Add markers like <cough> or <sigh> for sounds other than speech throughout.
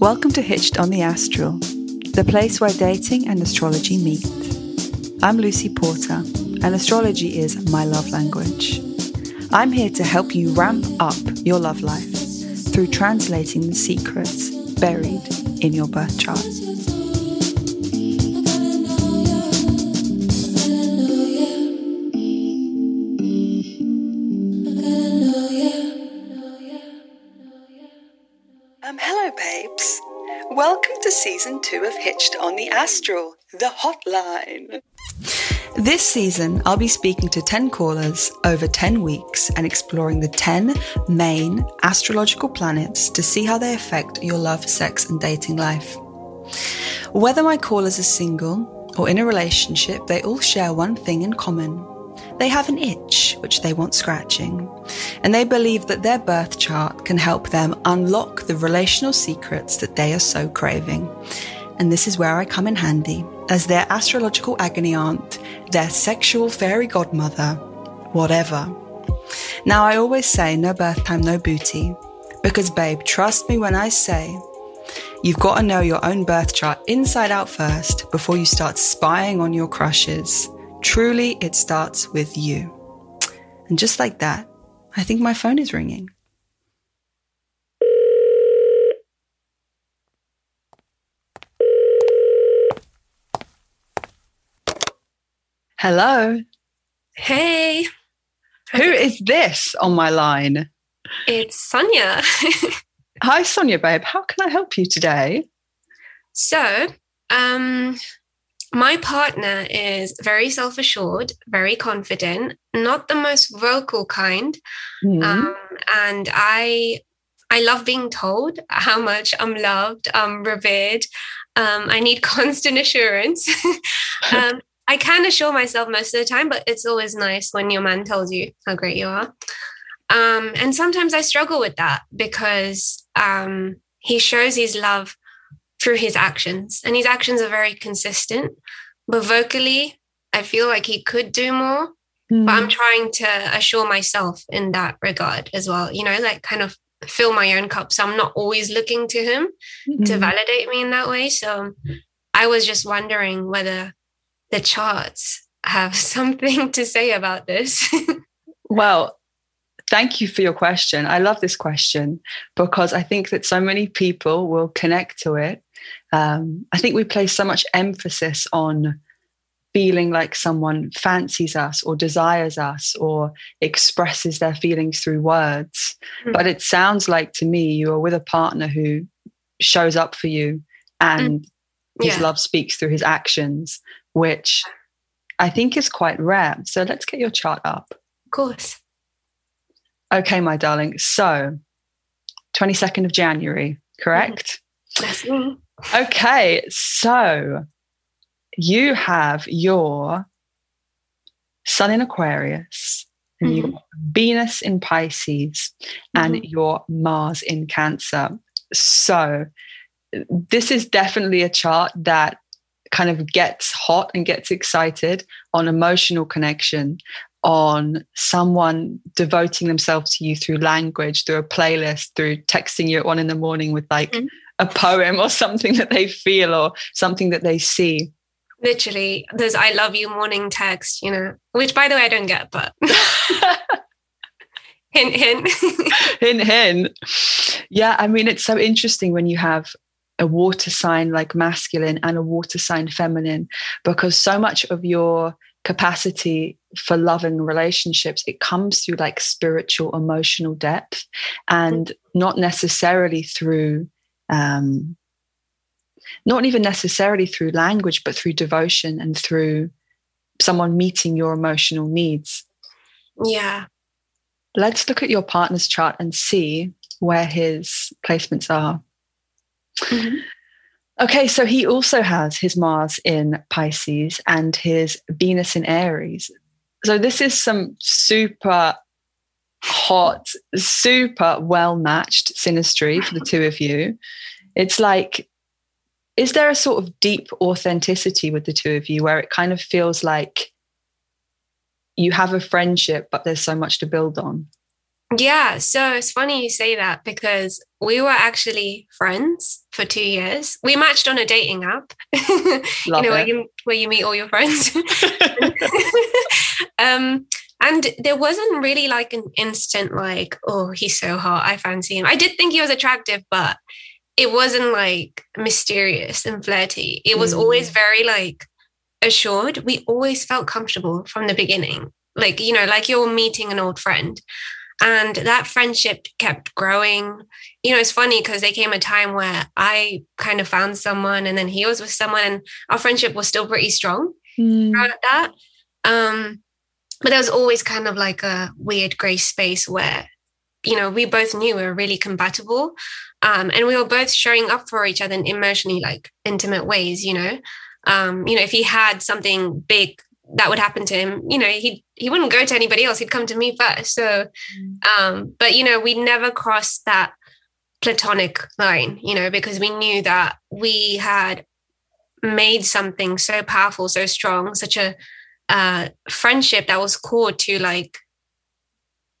Welcome to Hitched on the Astral, the place where dating and astrology meet. I'm Lucy Porter, and astrology is my love language. I'm here to help you ramp up your love life through translating the secrets buried in your birth chart. Um, hello, babes. Welcome to season two of Hitched on the Astral, the hotline. This season, I'll be speaking to 10 callers over 10 weeks and exploring the 10 main astrological planets to see how they affect your love, sex, and dating life. Whether my callers are single or in a relationship, they all share one thing in common. They have an itch which they want scratching, and they believe that their birth chart can help them unlock the relational secrets that they are so craving. And this is where I come in handy as their astrological agony aunt, their sexual fairy godmother, whatever. Now, I always say no birth time, no booty, because, babe, trust me when I say you've got to know your own birth chart inside out first before you start spying on your crushes. Truly, it starts with you. And just like that, I think my phone is ringing. Hello. Hey, Who is this on my line? it's Sonya. <laughs> Hi, Sonya, babe. How can I help you today? so, um, my partner is very self assured, very confident, not the most vocal kind. Hmm. Um, and I, I love being told how much I'm loved, I'm revered. Um, I need <laughs> constant assurance. <laughs> um, I can assure myself most of the time, but it's always nice when your man tells you how great you are. Um, and sometimes I struggle with that because um, he shows his love through his actions, and his actions are very consistent. But vocally, I feel like he could do more. Hmm. But I'm trying to assure myself in that regard as well. You know, like kind of fill my own cup. So I'm not always looking to him to Hmm. validate me in that way. So I was just wondering whether the charts have <laughs> something to say about this. <laughs> Well, thank you for your question. I love this question because I think that so many people will connect to it. Um, I think we place so much emphasis on feeling like someone fancies us or desires us or expresses their feelings through words. Mm. But it sounds like to me you are with a partner who shows up for you and his Yeah. love speaks through his actions, which I think is quite rare. So let's get your chart up. of course. Okay, my darling. So, 22nd of January, correct? That's me. Okay, so you have your Sun in Aquarius, and Mhm. your Venus in Pisces, and Mhm. your Mars in Cancer. So, this is definitely a chart that kind of gets hot and gets excited on emotional connection, on someone devoting themselves to you through language, through a playlist, through texting you at one in the morning with like Mhm. a poem or <laughs> something that they feel or something that they see. Literally, there's I love you morning text, you know, which by the way, I don't get, but <laughs> hint, hint. <laughs> hint, hint. Yeah, I mean, it's so interesting when you have a water sign like masculine and a water sign feminine, because so much of your capacity for loving relationships it comes through like spiritual emotional depth and not necessarily through um not even necessarily through language but through devotion and through someone meeting your emotional needs yeah. let's look at your partner's chart and see where his placements are. Mhm. Okay, so he also has his Mars in Pisces and his Venus in Aries. So this is some super hot, super well matched synastry for the two of you. It's like, is there a sort of deep authenticity with the two of you where it kind of feels like you have a friendship, but there's so much to build on? Yeah, so it's funny you say that because we were actually friends for two years. We matched on a dating app, <laughs> you know, where you, where you meet all your friends. <laughs> <laughs> um, and there wasn't really like an instant like, oh, he's so hot, I fancy him. I did think he was attractive, but it wasn't like mysterious and flirty. It was mm. always very like assured. We always felt comfortable from the beginning. Like, you know, like you're meeting an old friend and that friendship kept growing. You know it's funny because there came a time where i kind of found someone and then he was with someone and our friendship was still pretty strong mm. that. Um but there was always kind of like a weird gray space where you know we both knew we were really compatible um and we were both showing up for each other in emotionally like intimate ways you know? Um you know if he had something big that would happen to him. You know he he wouldn't go to anybody else. He'd come to me first. So mm. um but you know we never crossed that platonic line you know because we knew that we had made something so powerful so strong such a uh friendship that was core to like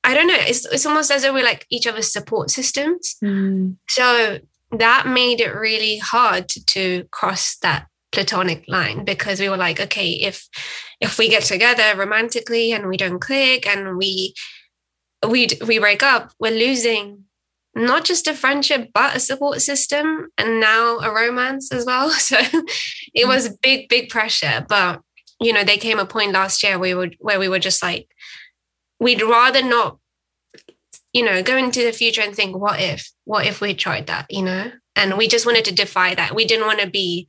i don't know. It's, it's almost as though we're like each other's support systems. Mm. so that made it really hard to, to cross that platonic line because we were like okay if if we get together romantically and we don't click and we we we break up we're losing not just a friendship but a support system and now a romance as well. <laughs> So it mm. was big big pressure. But you know there came a point last year we would where we were just like we'd rather not you know go into the future and think what if what if we tried that you know? And we just wanted to defy that. We didn't want to be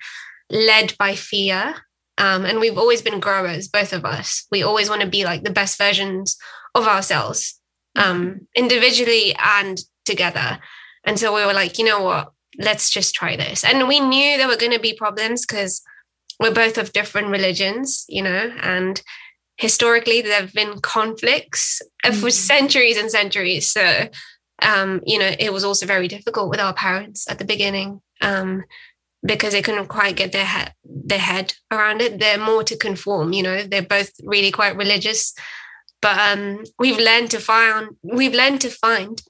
led by fear. Um, and we've always been growers, both of us. We always want to be like the best versions of ourselves, um, mm-hmm. individually and together. And so we were like, you know what? Let's just try this. And we knew there were going to be problems because we're both of different religions, you know, and historically there have been conflicts mm-hmm. for centuries and centuries. So, um, you know, it was also very difficult with our parents at the beginning. Um, because they couldn't quite get their head their head around it. They're more to conform, you know. They're both really quite religious, but um, we've learned to find we've learned to find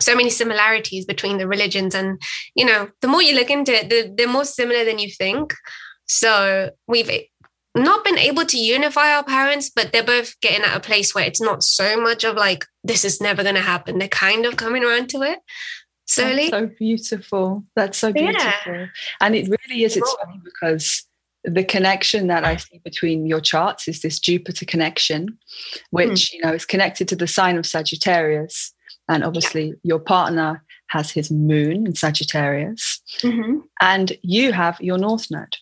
so many similarities between the religions, and you know, the more you look into it, the, they're more similar than you think. So we've not been able to unify our parents, but they're both getting at a place where it's not so much of like this is never going to happen. They're kind of coming around to it That's so beautiful. That's so beautiful. Yeah. And it really is. It's funny because the connection that I see between your charts is this Jupiter connection, which mm. you know is connected to the sign of Sagittarius, and obviously yeah. your partner has his moon in Sagittarius, mm-hmm. and you have your North Node.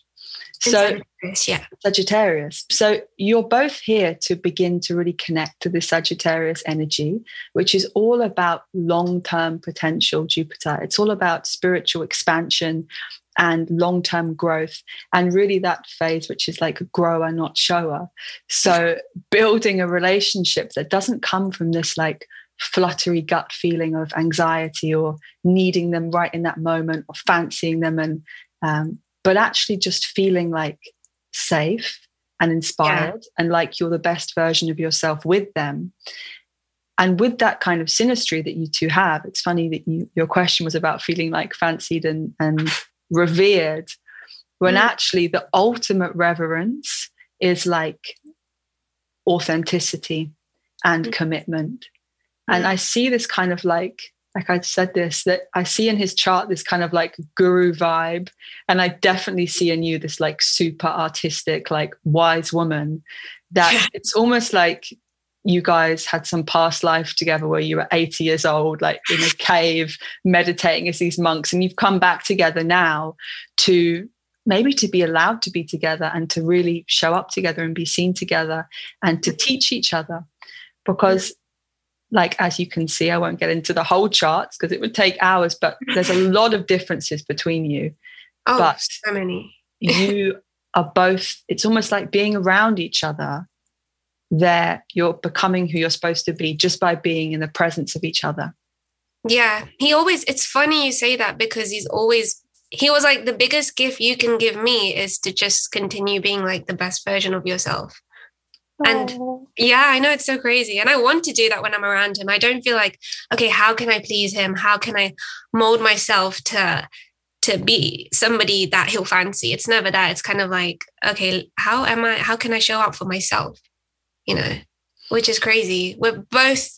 So yeah. Sagittarius. So you're both here to begin to really connect to the Sagittarius energy, which is all about long-term potential Jupiter. It's all about spiritual expansion and long-term growth and really that phase which is like a grower not shower so building a relationship that doesn't come from this like fluttery gut feeling of anxiety or needing them right in that moment or fancying them and um, but actually just feeling like safe and inspired yeah. and like you're the best version of yourself with them and with that kind of synastry that you two have it's funny that you, your question was about feeling like fancied and, and revered when mm. actually the ultimate reverence is like authenticity and mm. commitment and mm. i see this kind of like like I said this, that I see in his chart this kind of like guru vibe. And I definitely see in you this like super artistic, like wise woman that yeah. it's almost like you guys had some past life together where you were 80 years old, like in a cave, meditating as these monks, and you've come back together now to maybe to be allowed to be together and to really show up together and be seen together and to teach each other. Because like as you can see i won't get into the whole charts because it would take hours but there's a lot of differences between you. Oh but so many. you are both it's almost like being around each other. There you're becoming who you're supposed to be just by being in the presence of each other. Yeah he always it's funny you say that because he's always he was like the biggest gift you can give me is to just continue being like the best version of yourself And oh. yeah, I know it's so crazy. And I want to do that when I'm around him. I don't feel like, okay, how can I please him? How can I mold myself to to be somebody that he'll fancy? It's never that. It's kind of like, okay, how am I how can I show up for myself? You know, which is crazy. We're both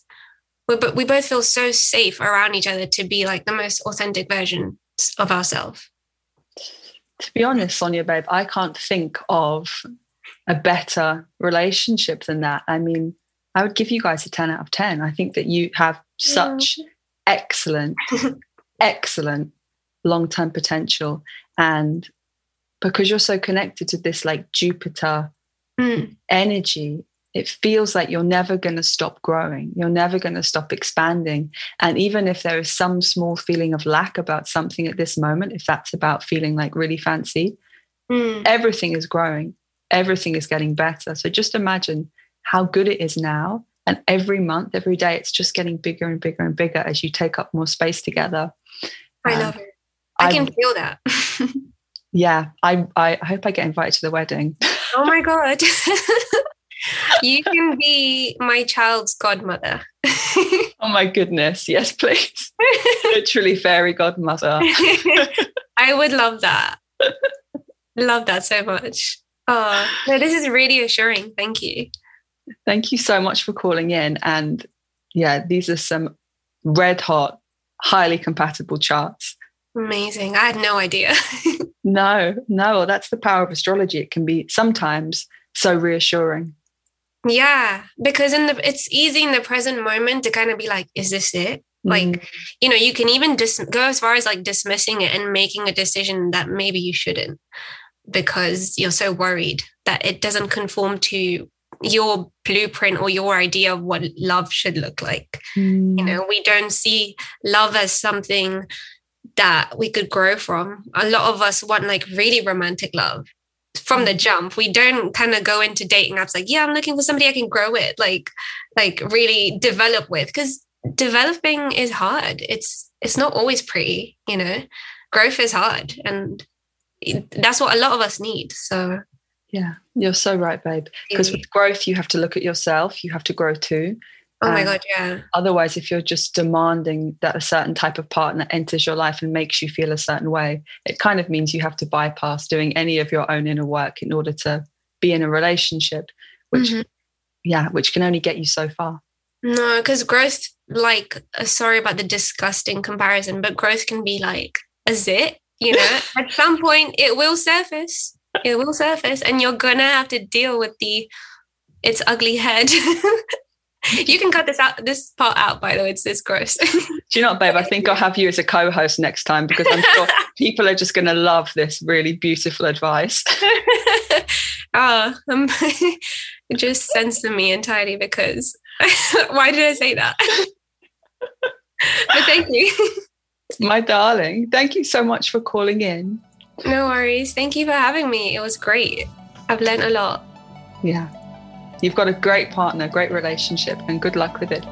we're, we both feel so safe around each other to be like the most authentic versions of ourselves. To be honest, Sonya, babe, I can't think of a better relationship than that. I mean, I would give you guys a 10 out of 10. I think that you have such yeah. excellent, <laughs> excellent long term potential. And because you're so connected to this like Jupiter mm. energy, it feels like you're never going to stop growing. You're never going to stop expanding. And even if there is some small feeling of lack about something at this moment, if that's about feeling like really fancy, mm. everything is growing everything is getting better. So just imagine how good it is now. And every month, every day, it's just getting bigger and bigger and bigger as you take up more space together. I um, love it. I, I can feel that. <laughs> yeah, I, I hope I get invited to the wedding. Oh my <laughs> God. <laughs> you can be my child's godmother. oh my goodness. Yes, please. Literally fairy godmother. I would love that. Love that so much. Oh, no, this is really assuring. Thank you. Thank you so much for calling in. And yeah, these are some red hot, highly compatible charts. Amazing. I had no idea. <laughs> no, no, that's the power of astrology. It can be sometimes so reassuring. Yeah, because in the it's easy in the present moment to kind of be like, is this it? Like, mm. you know, you can even dis- go as far as like dismissing it and making a decision that maybe you shouldn't because you're so worried that it doesn't conform to your blueprint or your idea of what love should look like. Mm. You know, we don't see love as something that we could grow from. A lot of us want like really romantic love from the jump. We don't kind of go into dating apps like, yeah, I'm looking for somebody I can grow with, like, like really develop with. Because developing is hard. It's it's not always pretty, you know. Growth is hard. And that's what a lot of us need. So yeah, you're so right, babe. Because with growth, you have to look at yourself. You have to grow too. Oh my God, yeah. Otherwise, if you're just demanding that a certain type of partner enters your life and makes you feel a certain way, it kind of means you have to bypass doing any of your own inner work in order to be in a relationship, which, mm-hmm. yeah, which can only get you so far. No, because growth, like, uh, sorry about the disgusting comparison, but growth can be like a zit you know at some point it will surface. It will surface and you're gonna have to deal with the its ugly head. <laughs> You can cut this out this part out by the way. It's this gross. <laughs> Do you know what babe? I think i'll have you as a co-host next time because i'm sure <laughs> people are just going to love this really beautiful advice. Oh um, it just censor me entirely because why did i say that? But thank you my darling. Thank you so much for calling in. No worries. Thank you for having me. It was great. I've learned a lot. Yeah. You've got a great partner, great relationship, and good luck with it.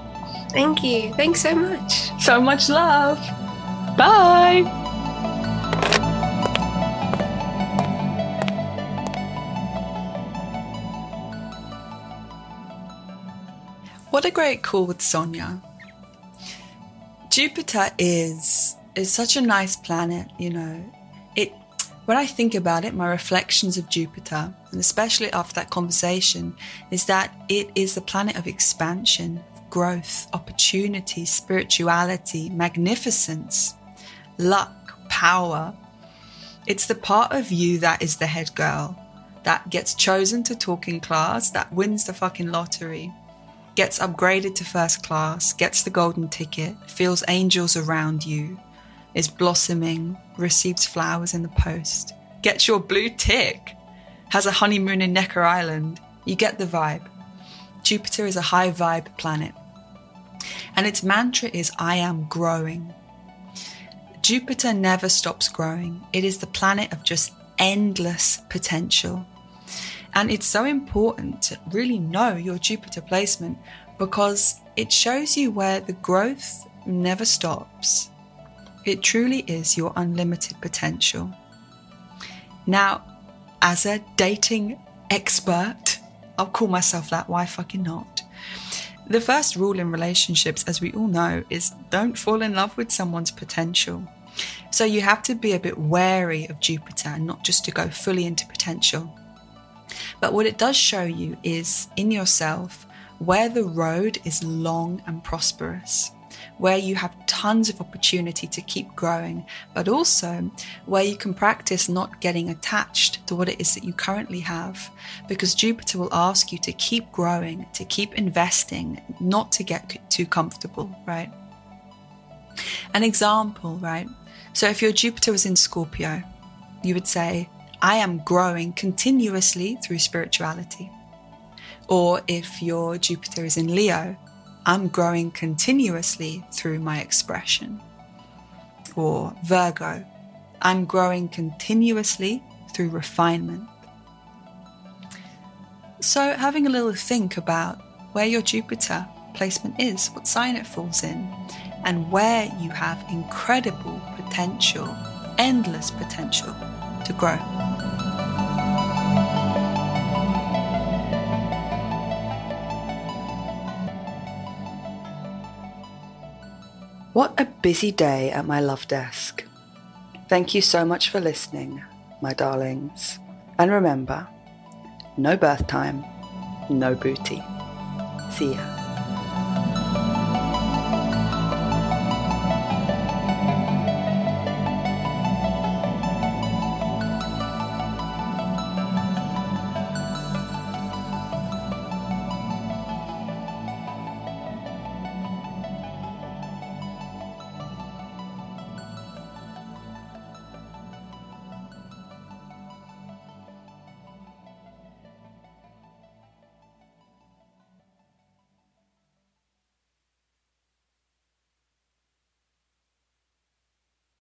Thank you. Thanks so much. So much love. Bye. What a great call with Sonya. Jupiter is is such a nice planet, you know. It when I think about it, my reflections of Jupiter, and especially after that conversation, is that it is the planet of expansion, growth, opportunity, spirituality, magnificence, luck, power. It's the part of you that is the head girl, that gets chosen to talk in class, that wins the fucking lottery gets upgraded to first class, gets the golden ticket, feels angels around you, is blossoming, receives flowers in the post, gets your blue tick, has a honeymoon in Necker Island. You get the vibe. Jupiter is a high vibe planet. And its mantra is I am growing. Jupiter never stops growing. It is the planet of just endless potential. And it's so important to really know your Jupiter placement because it shows you where the growth never stops. It truly is your unlimited potential. Now, as a dating expert, I'll call myself that. Why fucking not? The first rule in relationships, as we all know, is don't fall in love with someone's potential. So you have to be a bit wary of Jupiter and not just to go fully into potential. But what it does show you is in yourself where the road is long and prosperous where you have tons of opportunity to keep growing, but also where you can practice not getting attached to what it is that you currently have. Because Jupiter will ask you to keep growing, to keep investing, not to get too comfortable, right? An example, right? So if your Jupiter was in Scorpio, you would say, I am growing continuously through spirituality. Or if your Jupiter is in Leo, I'm growing continuously through my expression. Or Virgo, I'm growing continuously through refinement. So, having a little think about where your Jupiter placement is, what sign it falls in, and where you have incredible potential, endless potential to grow. What a busy day at my love desk. Thank you so much for listening, my darlings. And remember, no birth time, no booty. See ya.